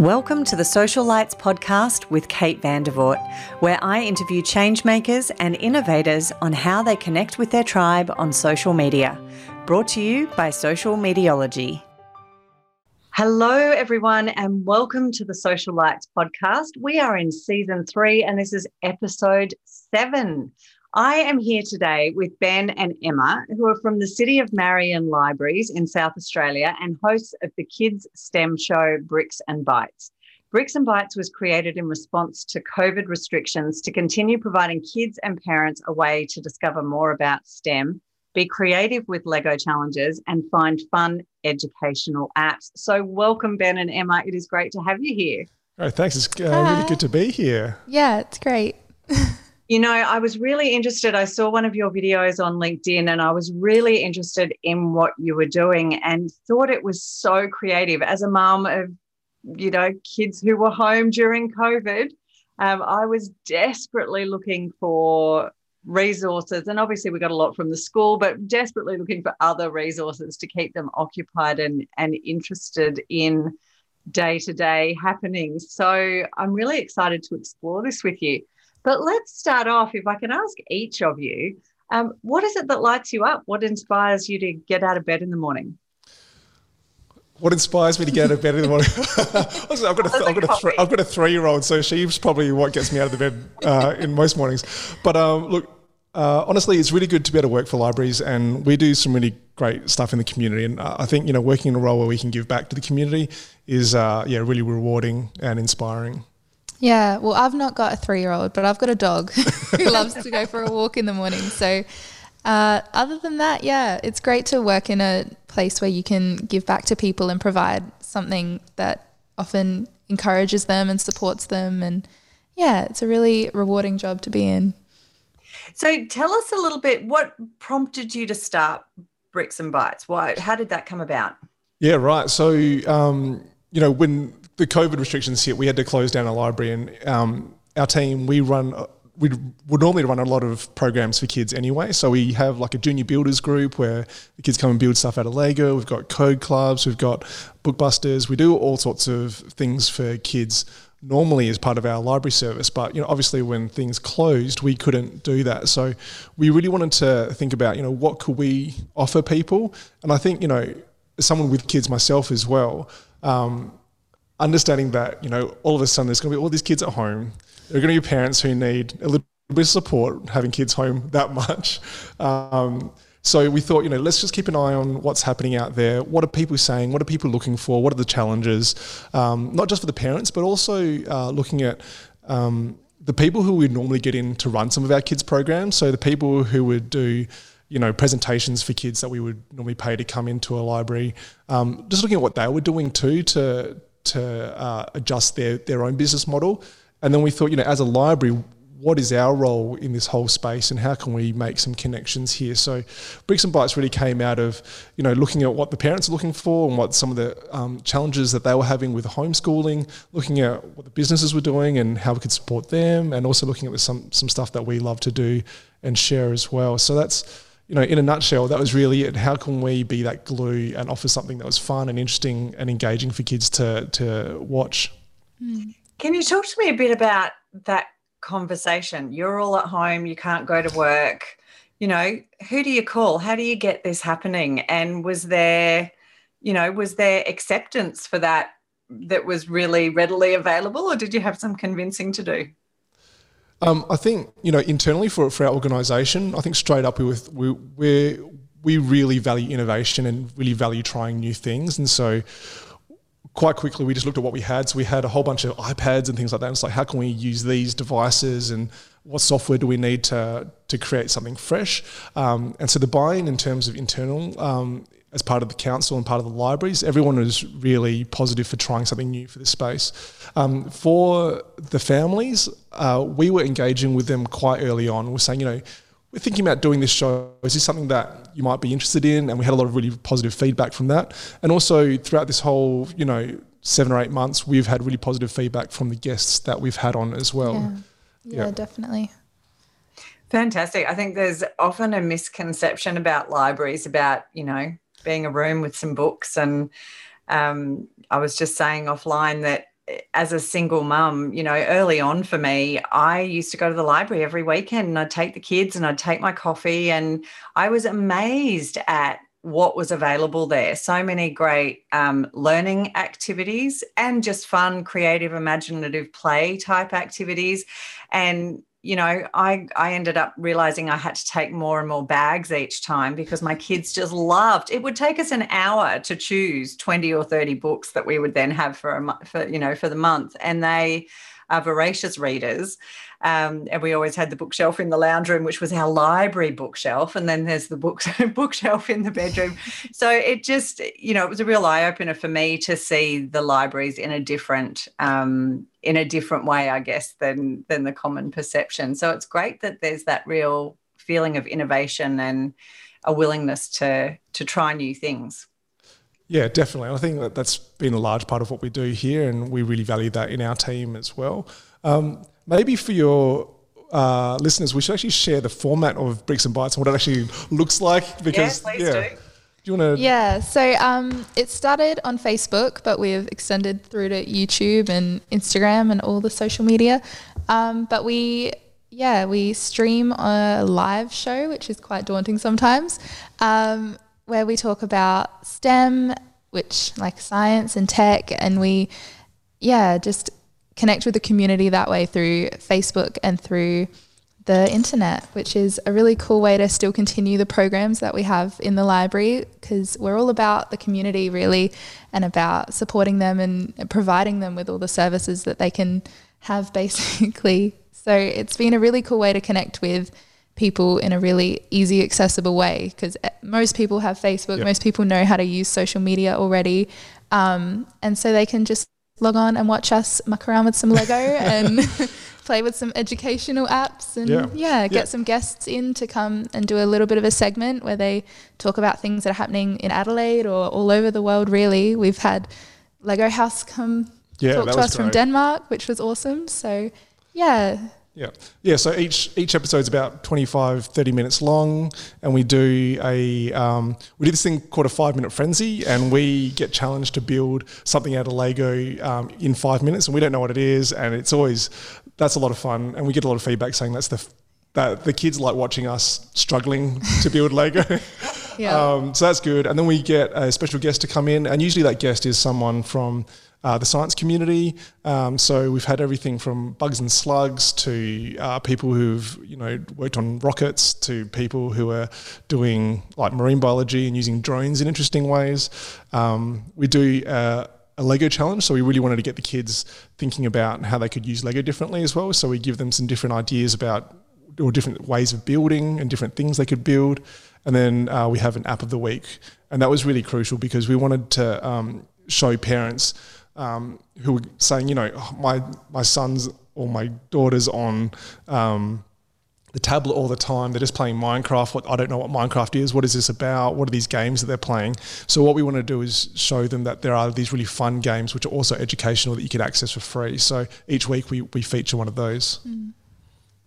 Welcome to the Social Lights podcast with Kate Vandervoort, where I interview changemakers and innovators on how they connect with their tribe on social media. Brought to you by Social Mediology. Hello, everyone, and welcome to the Social Lights podcast. We are in season three, and this is episode seven. I am here today with Ben and Emma, who are from the City of Marion Libraries in South Australia and hosts of the kids' STEM show Bricks and Bytes. Bricks and Bytes was created in response to COVID restrictions to continue providing kids and parents a way to discover more about STEM, be creative with Lego challenges, and find fun educational apps. So, welcome, Ben and Emma. It is great to have you here. Oh, thanks. It's uh, really good to be here. Yeah, it's great. You know, I was really interested. I saw one of your videos on LinkedIn and I was really interested in what you were doing and thought it was so creative. As a mum of, you know, kids who were home during COVID, um, I was desperately looking for resources. And obviously, we got a lot from the school, but desperately looking for other resources to keep them occupied and, and interested in day to day happenings. So I'm really excited to explore this with you. But let's start off. If I can ask each of you, um, what is it that lights you up? What inspires you to get out of bed in the morning? What inspires me to get out of bed in the morning? I've got a, I've got a, th- I've got a three-year-old, so she's probably what gets me out of the bed uh, in most mornings. But um, look, uh, honestly, it's really good to be able to work for libraries, and we do some really great stuff in the community. And uh, I think you know, working in a role where we can give back to the community is uh, yeah, really rewarding and inspiring. Yeah, well, I've not got a three year old, but I've got a dog who loves to go for a walk in the morning. So, uh, other than that, yeah, it's great to work in a place where you can give back to people and provide something that often encourages them and supports them. And yeah, it's a really rewarding job to be in. So, tell us a little bit what prompted you to start Bricks and Bytes? Why? How did that come about? Yeah, right. So, um, you know, when the COVID restrictions hit, we had to close down our library, and um, our team we run. We would normally run a lot of programs for kids anyway. So we have like a junior builders group where the kids come and build stuff out of Lego. We've got code clubs. We've got bookbusters. We do all sorts of things for kids normally as part of our library service. But you know, obviously, when things closed, we couldn't do that. So we really wanted to think about you know what could we offer people. And I think you know, someone with kids myself as well. Um, understanding that, you know, all of a sudden there's going to be all these kids at home. There are going to be parents who need a little bit of support having kids home that much. Um, so we thought, you know, let's just keep an eye on what's happening out there. What are people saying? What are people looking for? What are the challenges? Um, not just for the parents, but also uh, looking at um, the people who we normally get in to run some of our kids' programs. So the people who would do you know presentations for kids that we would normally pay to come into a library. Um, just looking at what they were doing too to to uh, adjust their, their own business model. And then we thought, you know, as a library, what is our role in this whole space and how can we make some connections here? So Bricks and Bytes really came out of, you know, looking at what the parents are looking for and what some of the um, challenges that they were having with homeschooling, looking at what the businesses were doing and how we could support them, and also looking at some, some stuff that we love to do and share as well. So that's, you know, in a nutshell, that was really it. How can we be that glue and offer something that was fun and interesting and engaging for kids to to watch? Hmm. Can you talk to me a bit about that conversation? You're all at home, you can't go to work. You know, who do you call? How do you get this happening? And was there, you know, was there acceptance for that that was really readily available, or did you have some convincing to do? Um, I think you know internally for for our organisation, I think straight up we we we we really value innovation and really value trying new things, and so quite quickly we just looked at what we had. So we had a whole bunch of iPads and things like that. And it's like how can we use these devices and what software do we need to to create something fresh? Um, and so the buy-in in terms of internal um, as part of the council and part of the libraries, everyone was really positive for trying something new for this space. Um, for the families, uh, we were engaging with them quite early on. We're saying, you know, we're thinking about doing this show. Is this something that you might be interested in? And we had a lot of really positive feedback from that. And also throughout this whole, you know, seven or eight months, we've had really positive feedback from the guests that we've had on as well. Yeah, yeah, yeah. definitely. Fantastic. I think there's often a misconception about libraries about, you know, being a room with some books. And um, I was just saying offline that as a single mum, you know, early on for me, I used to go to the library every weekend and I'd take the kids and I'd take my coffee. And I was amazed at what was available there. So many great um, learning activities and just fun, creative, imaginative play type activities. And you know, I I ended up realizing I had to take more and more bags each time because my kids just loved. It would take us an hour to choose 20 or 30 books that we would then have for a for you know for the month and they are voracious readers um, and we always had the bookshelf in the lounge room, which was our library bookshelf. And then there's the books bookshelf in the bedroom. so it just, you know, it was a real eye opener for me to see the libraries in a different um, in a different way, I guess, than than the common perception. So it's great that there's that real feeling of innovation and a willingness to to try new things. Yeah, definitely. I think that that's been a large part of what we do here, and we really value that in our team as well. Um, maybe for your uh, listeners, we should actually share the format of Bricks and Bytes and what it actually looks like. Because yeah, yeah. Do. do you want to? Yeah. So um, it started on Facebook, but we've extended through to YouTube and Instagram and all the social media. Um, but we, yeah, we stream a live show, which is quite daunting sometimes, um, where we talk about STEM, which like science and tech, and we, yeah, just connect with the community that way through Facebook and through the internet, which is a really cool way to still continue the programs that we have in the library because we're all about the community really and about supporting them and providing them with all the services that they can have basically. So it's been a really cool way to connect with people in a really easy, accessible way because eh, most people have Facebook, yep. most people know how to use social media already. Um, and so they can just log on and watch us muck around with some Lego and play with some educational apps and yeah. yeah, get yeah. some guests in to come and do a little bit of a segment where they talk about things that are happening in Adelaide or all over the world really. We've had Lego House come yeah, talk to us great. from Denmark, which was awesome. So yeah, yeah. Yeah. So each each episode's about 25, 30 minutes long, and we do a um, we do this thing called a five minute frenzy, and we get challenged to build something out of Lego um, in five minutes, and we don't know what it is, and it's always that's a lot of fun, and we get a lot of feedback saying that's the that the kids like watching us struggling to build Lego. yeah. Um, so that's good, and then we get a special guest to come in, and usually that guest is someone from uh, the science community. Um, so we've had everything from bugs and slugs to uh, people who've you know worked on rockets to people who are doing like marine biology and using drones in interesting ways. Um, we do. Uh, a Lego challenge, so we really wanted to get the kids thinking about how they could use Lego differently as well. So we give them some different ideas about or different ways of building and different things they could build. And then uh, we have an app of the week, and that was really crucial because we wanted to um, show parents um, who were saying, you know, oh, my my sons or my daughters on um, the tablet all the time. They're just playing Minecraft. What I don't know what Minecraft is. What is this about? What are these games that they're playing? So what we want to do is show them that there are these really fun games which are also educational that you can access for free. So each week we we feature one of those. Mm.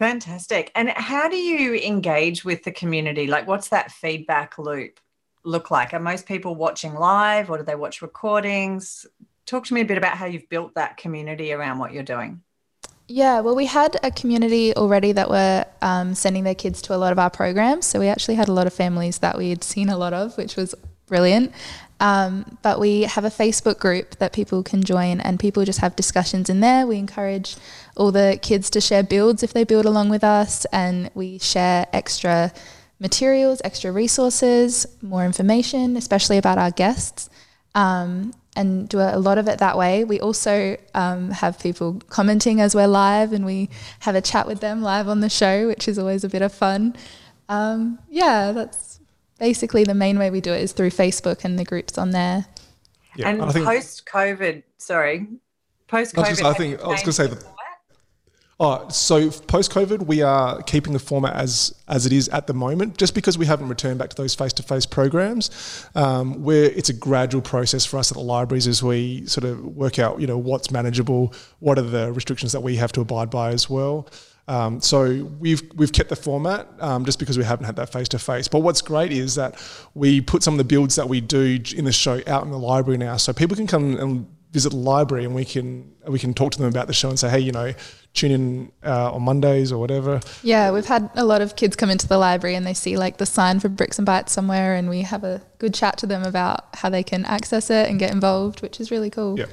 Fantastic. And how do you engage with the community? Like, what's that feedback loop look like? Are most people watching live or do they watch recordings? Talk to me a bit about how you've built that community around what you're doing. Yeah, well, we had a community already that were um, sending their kids to a lot of our programs. So we actually had a lot of families that we had seen a lot of, which was brilliant. Um, but we have a Facebook group that people can join, and people just have discussions in there. We encourage all the kids to share builds if they build along with us, and we share extra materials, extra resources, more information, especially about our guests. Um, and do a lot of it that way. We also um, have people commenting as we're live, and we have a chat with them live on the show, which is always a bit of fun. Um, yeah, that's basically the main way we do it is through Facebook and the groups on there. Yeah, and post COVID, sorry, post COVID. I, think I was going to say that Oh, so post COVID, we are keeping the format as as it is at the moment, just because we haven't returned back to those face to face programs. Um, where it's a gradual process for us at the libraries as we sort of work out, you know, what's manageable, what are the restrictions that we have to abide by as well. Um, so we've we've kept the format um, just because we haven't had that face to face. But what's great is that we put some of the builds that we do in the show out in the library now, so people can come and visit the library and we can we can talk to them about the show and say, hey, you know, tune in uh, on Mondays or whatever. Yeah, we've had a lot of kids come into the library and they see like the sign for Bricks and Bytes somewhere, and we have a good chat to them about how they can access it and get involved, which is really cool. Yeah.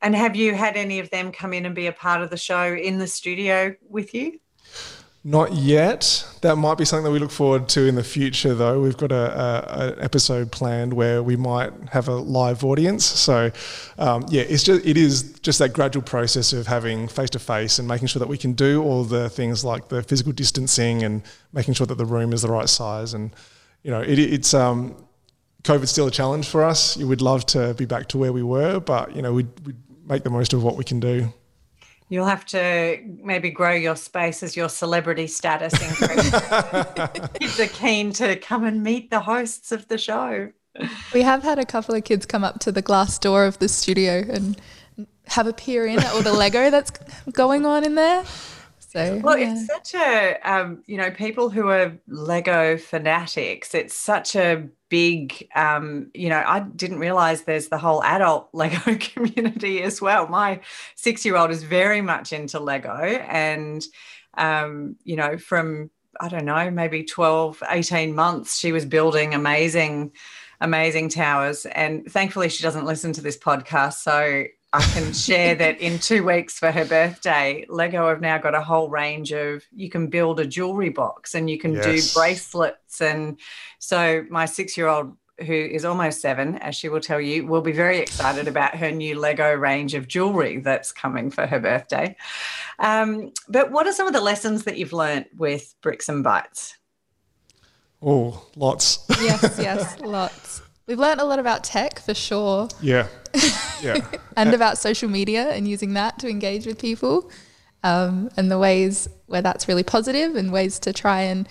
And have you had any of them come in and be a part of the show in the studio with you? Not yet. That might be something that we look forward to in the future, though. We've got a, an episode planned where we might have a live audience. So, um, yeah, it's just it is just that gradual process of having face to face and making sure that we can do all the things like the physical distancing and making sure that the room is the right size. And you know, it, it's um, COVID's still a challenge for us. We'd love to be back to where we were, but you know, we'd, we'd make the most of what we can do. You'll have to maybe grow your space as your celebrity status increases. kids are keen to come and meet the hosts of the show. We have had a couple of kids come up to the glass door of the studio and have a peer in at all the Lego that's going on in there. So, well, yeah. it's such a, um, you know, people who are Lego fanatics, it's such a big, um, you know, I didn't realize there's the whole adult Lego community as well. My six year old is very much into Lego. And, um, you know, from, I don't know, maybe 12, 18 months, she was building amazing, amazing towers. And thankfully, she doesn't listen to this podcast. So I can share that in two weeks for her birthday, Lego have now got a whole range of you can build a jewelry box and you can Yes. do bracelets. And so my six year old, who is almost seven, as she will tell you, will be very excited about her new Lego range of jewelry that's coming for her birthday. Um, but what are some of the lessons that you've learnt with Bricks and Bytes? Oh, lots. yes, yes, lots. We've learned a lot about tech for sure, yeah, yeah, and about social media and using that to engage with people, um, and the ways where that's really positive, and ways to try and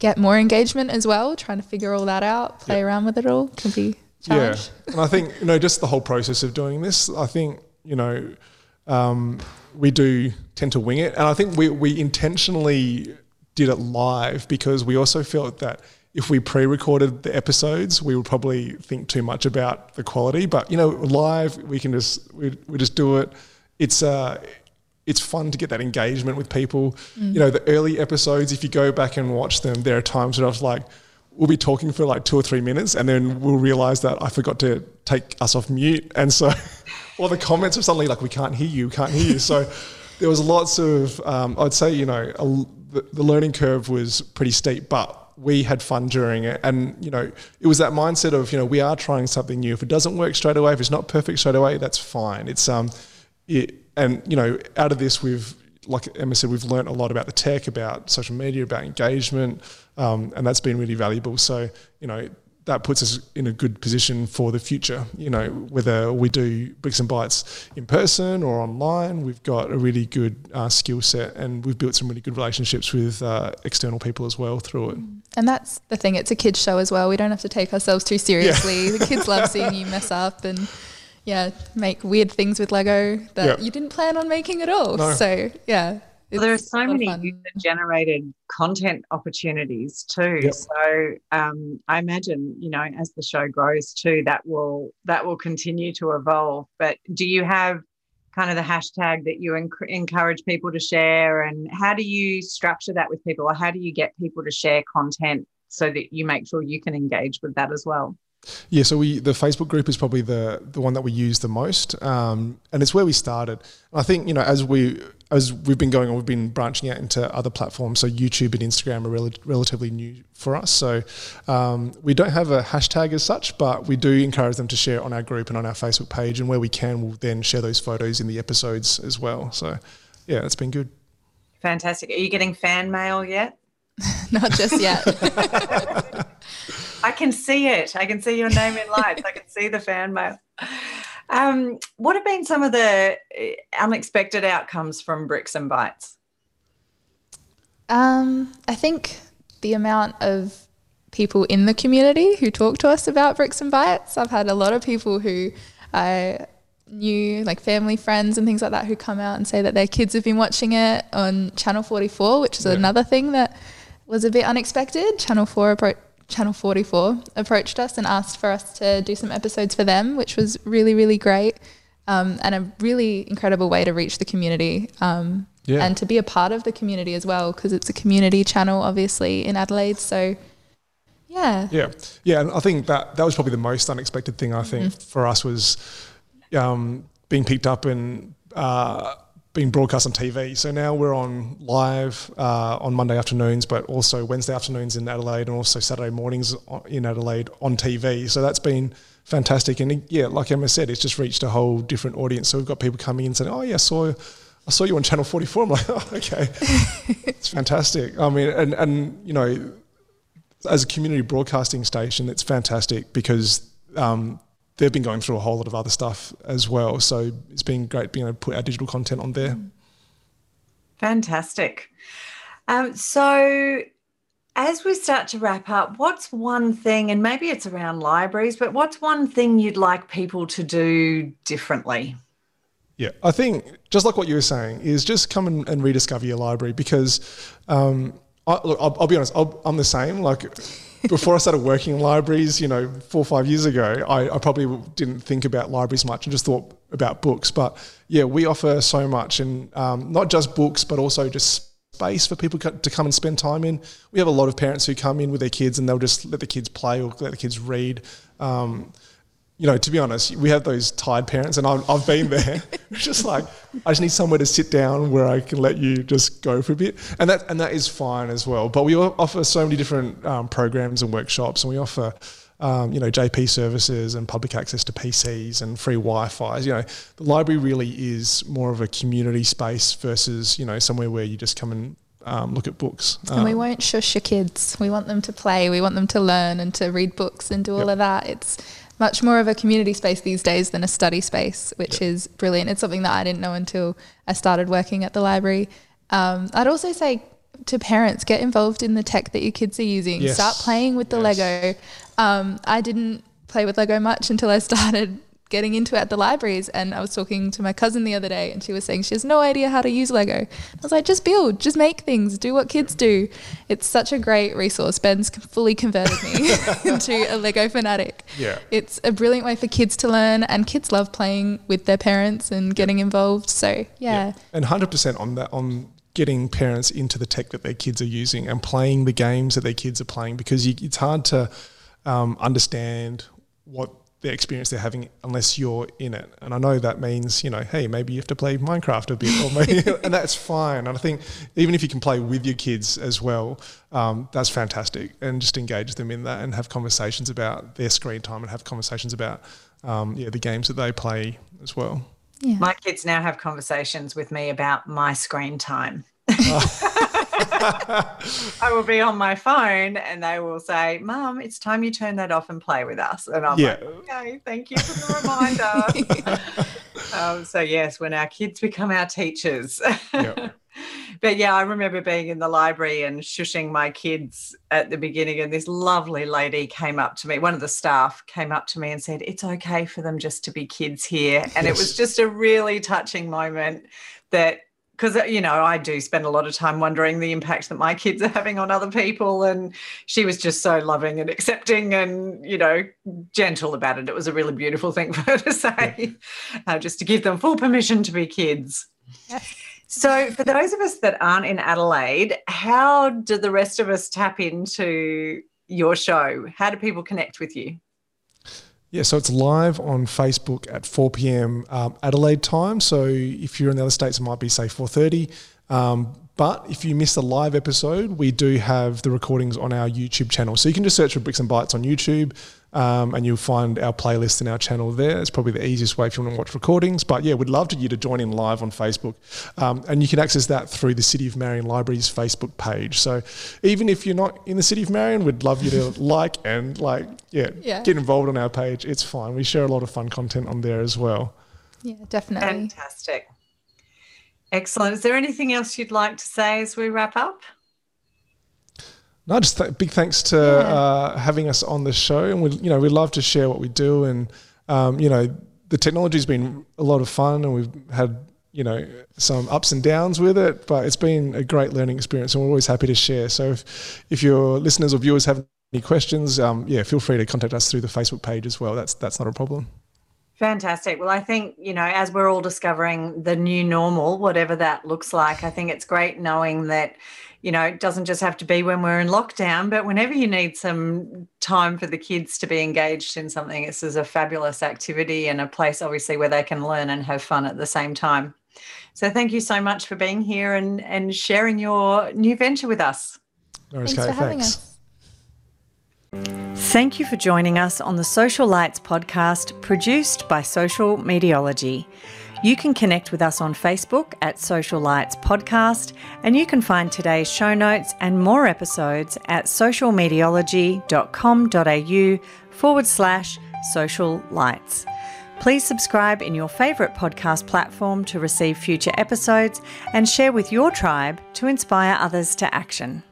get more engagement as well. Trying to figure all that out, play Yeah. around with it all can be a yeah. And I think you know, just the whole process of doing this. I think you know, um, we do tend to wing it, and I think we we intentionally did it live because we also felt that if we pre-recorded the episodes, we would probably think too much about the quality. But you know, live we can just we, we just do it. It's uh it's fun to get that engagement with people. You know, the early episodes, if you go back and watch them, there are times where I was like, we'll be talking for like two or three minutes and then we'll realize that I forgot to take us off mute. And so all the comments are suddenly like, we can't hear you, can't hear you. So there was lots of, um, I'd say, you know, a, the, the learning curve was pretty steep, but we had fun during it. And, you know, it was that mindset of, you know, we are trying something new. If it doesn't work straight away, if it's not perfect straight away, that's fine. It's, um, it, and, you know, out of this, we've, like Emma said, we've learned a lot about the tech, about social media, about engagement, um, and that's been really valuable. So, you know, that puts us in a good position for the future. You know, whether we do bricks and bytes in person or online, we've got a really good uh, skill set, and we've built some really good relationships with uh, external people as well through it. And that's the thing, it's a kids show as well. We don't have to take ourselves too seriously. The kids love seeing you mess up and yeah, make weird things with Lego that Yeah. you didn't plan on making at all. No. So yeah. Well, there are so a lot of many fun. user generated content opportunities too. Yep. So um, I imagine, you know, as the show grows too, that will that will continue to evolve. But do you have kind of the hashtag that you enc- encourage people to share, and how do you structure that with people, or how do you get people to share content so that you make sure you can engage with that as well? Yeah, so we the Facebook group is probably the the one that we use the most, um, and it's where we started. I think you know as we as we've been going on, we've been branching out into other platforms. So YouTube and Instagram are rel- relatively new for us. So um, we don't have a hashtag as such, but we do encourage them to share on our group and on our Facebook page, and where we can, we'll then share those photos in the episodes as well. So yeah, it's been good. Fantastic. Are you getting fan mail yet? Not just yet. I can see it. I can see your name in lights. I can see the fan mail. Um, what have been some of the uh, unexpected outcomes from Bricks and Bytes? um, I think the amount of people in the community who talk to us about Bricks and Bytes. I've had a lot of people who I knew, like family, friends, and things like that, who come out and say that their kids have been watching it on Channel 44, which is Yeah. another thing that was a bit unexpected. Channel 4 are bro- Channel 44 approached us and asked for us to do some episodes for them, which was really, really great um, and a really incredible way to reach the community um, yeah. and to be a part of the community as well because it's a community channel, obviously, in Adelaide. So, yeah. Yeah. Yeah. And I think that that was probably the most unexpected thing, I think, mm-hmm. for us was um, being picked up and uh, being broadcast on TV. So now we're on live uh, on Monday afternoons, but also Wednesday afternoons in Adelaide and also Saturday mornings in Adelaide on TV. So that's been fantastic. And yeah, like Emma said, it's just reached a whole different audience. So we've got people coming in saying, "Oh yeah, I saw." I saw you on Channel 44. I'm like, oh, okay. it's fantastic. I mean, and, and, you know, as a community broadcasting station, it's fantastic because um, they've been going through a whole lot of other stuff as well. So it's been great being able to put our digital content on there. Fantastic. Um, so as we start to wrap up, what's one thing, and maybe it's around libraries, but what's one thing you'd like people to do differently? Yeah, I think just like what you were saying is just come and, and rediscover your library because, um, I, look, I'll, I'll, be honest, i am the same. Like before I started working in libraries, you know, four or five years ago, I, I, probably didn't think about libraries much and just thought about books. But yeah, we offer so much, and um, not just books, but also just space for people to come and spend time in. We have a lot of parents who come in with their kids and they'll just let the kids play or let the kids read. Um, you know, to be honest, we have those tired parents, and I've, I've been there. it's just like I just need somewhere to sit down where I can let you just go for a bit, and that and that is fine as well. But we offer so many different um, programs and workshops, and we offer. Um, you know, JP services and public access to PCs and free Wi-Fi. You know, the library really is more of a community space versus you know somewhere where you just come and um, look at books. And um, we won't shush your kids. We want them to play. We want them to learn and to read books and do all of that. It's much more of a community space these days than a study space, which is brilliant. It's something that I didn't know until I started working at the library. Um, I'd also say to parents, get involved in the tech that your kids are using. Yes. Start playing with the yes. Lego. Um, I didn't play with Lego much until I started getting into it at the libraries. And I was talking to my cousin the other day, and she was saying she has no idea how to use Lego. I was like, just build, just make things, do what kids do. It's such a great resource. Ben's fully converted me into a Lego fanatic. Yeah, it's a brilliant way for kids to learn, and kids love playing with their parents and getting involved. So yeah, yeah. and hundred percent on that on getting parents into the tech that their kids are using and playing the games that their kids are playing because you, it's hard to um, understand what the experience they're having unless you're in it. And I know that means, you know, hey, maybe you have to play Minecraft a bit, or maybe, and that's fine. And I think even if you can play with your kids as well, um, that's fantastic. And just engage them in that and have conversations about their screen time and have conversations about, um, yeah, the games that they play as well. Yeah. My kids now have conversations with me about my screen time. I will be on my phone and they will say, Mom, it's time you turn that off and play with us. And I'm yeah. like, okay, thank you for the reminder. um, so, yes, when our kids become our teachers. Yep. but yeah, I remember being in the library and shushing my kids at the beginning, and this lovely lady came up to me. One of the staff came up to me and said, It's okay for them just to be kids here. And yes. it was just a really touching moment that because uh, you know I do spend a lot of time wondering the impact that my kids are having on other people, and she was just so loving and accepting and you know gentle about it. It was a really beautiful thing for her to say, uh, just to give them full permission to be kids. So, for those of us that aren't in Adelaide, how do the rest of us tap into your show? How do people connect with you? Yeah, so it's live on Facebook at 4 p.m. Um, Adelaide time. So if you're in the other states, it might be say 4:30. Um, but if you miss a live episode, we do have the recordings on our YouTube channel. So you can just search for Bricks and Bytes on YouTube um, and you'll find our playlist and our channel there. It's probably the easiest way if you want to watch recordings. But yeah, we'd love to you to join in live on Facebook. Um, and you can access that through the City of Marion Library's Facebook page. So even if you're not in the City of Marion, we'd love you to like and like, yeah, yeah, get involved on our page. It's fine. We share a lot of fun content on there as well. Yeah, definitely. Fantastic. Excellent. Is there anything else you'd like to say as we wrap up? No, just th- big thanks to yeah. uh, having us on the show, and we, you know, we love to share what we do, and um, you know, the technology's been a lot of fun, and we've had you know some ups and downs with it, but it's been a great learning experience, and we're always happy to share. So, if, if your listeners or viewers have any questions, um, yeah, feel free to contact us through the Facebook page as well. That's that's not a problem. Fantastic. Well, I think, you know, as we're all discovering the new normal, whatever that looks like, I think it's great knowing that, you know, it doesn't just have to be when we're in lockdown, but whenever you need some time for the kids to be engaged in something, this is a fabulous activity and a place, obviously, where they can learn and have fun at the same time. So thank you so much for being here and, and sharing your new venture with us. No worries, Thanks Kate, for having thanks. us. Thank you for joining us on the Social Lights podcast produced by Social Mediology. You can connect with us on Facebook at Social Lights Podcast, and you can find today's show notes and more episodes at socialmediology.com.au forward slash social lights. Please subscribe in your favourite podcast platform to receive future episodes and share with your tribe to inspire others to action.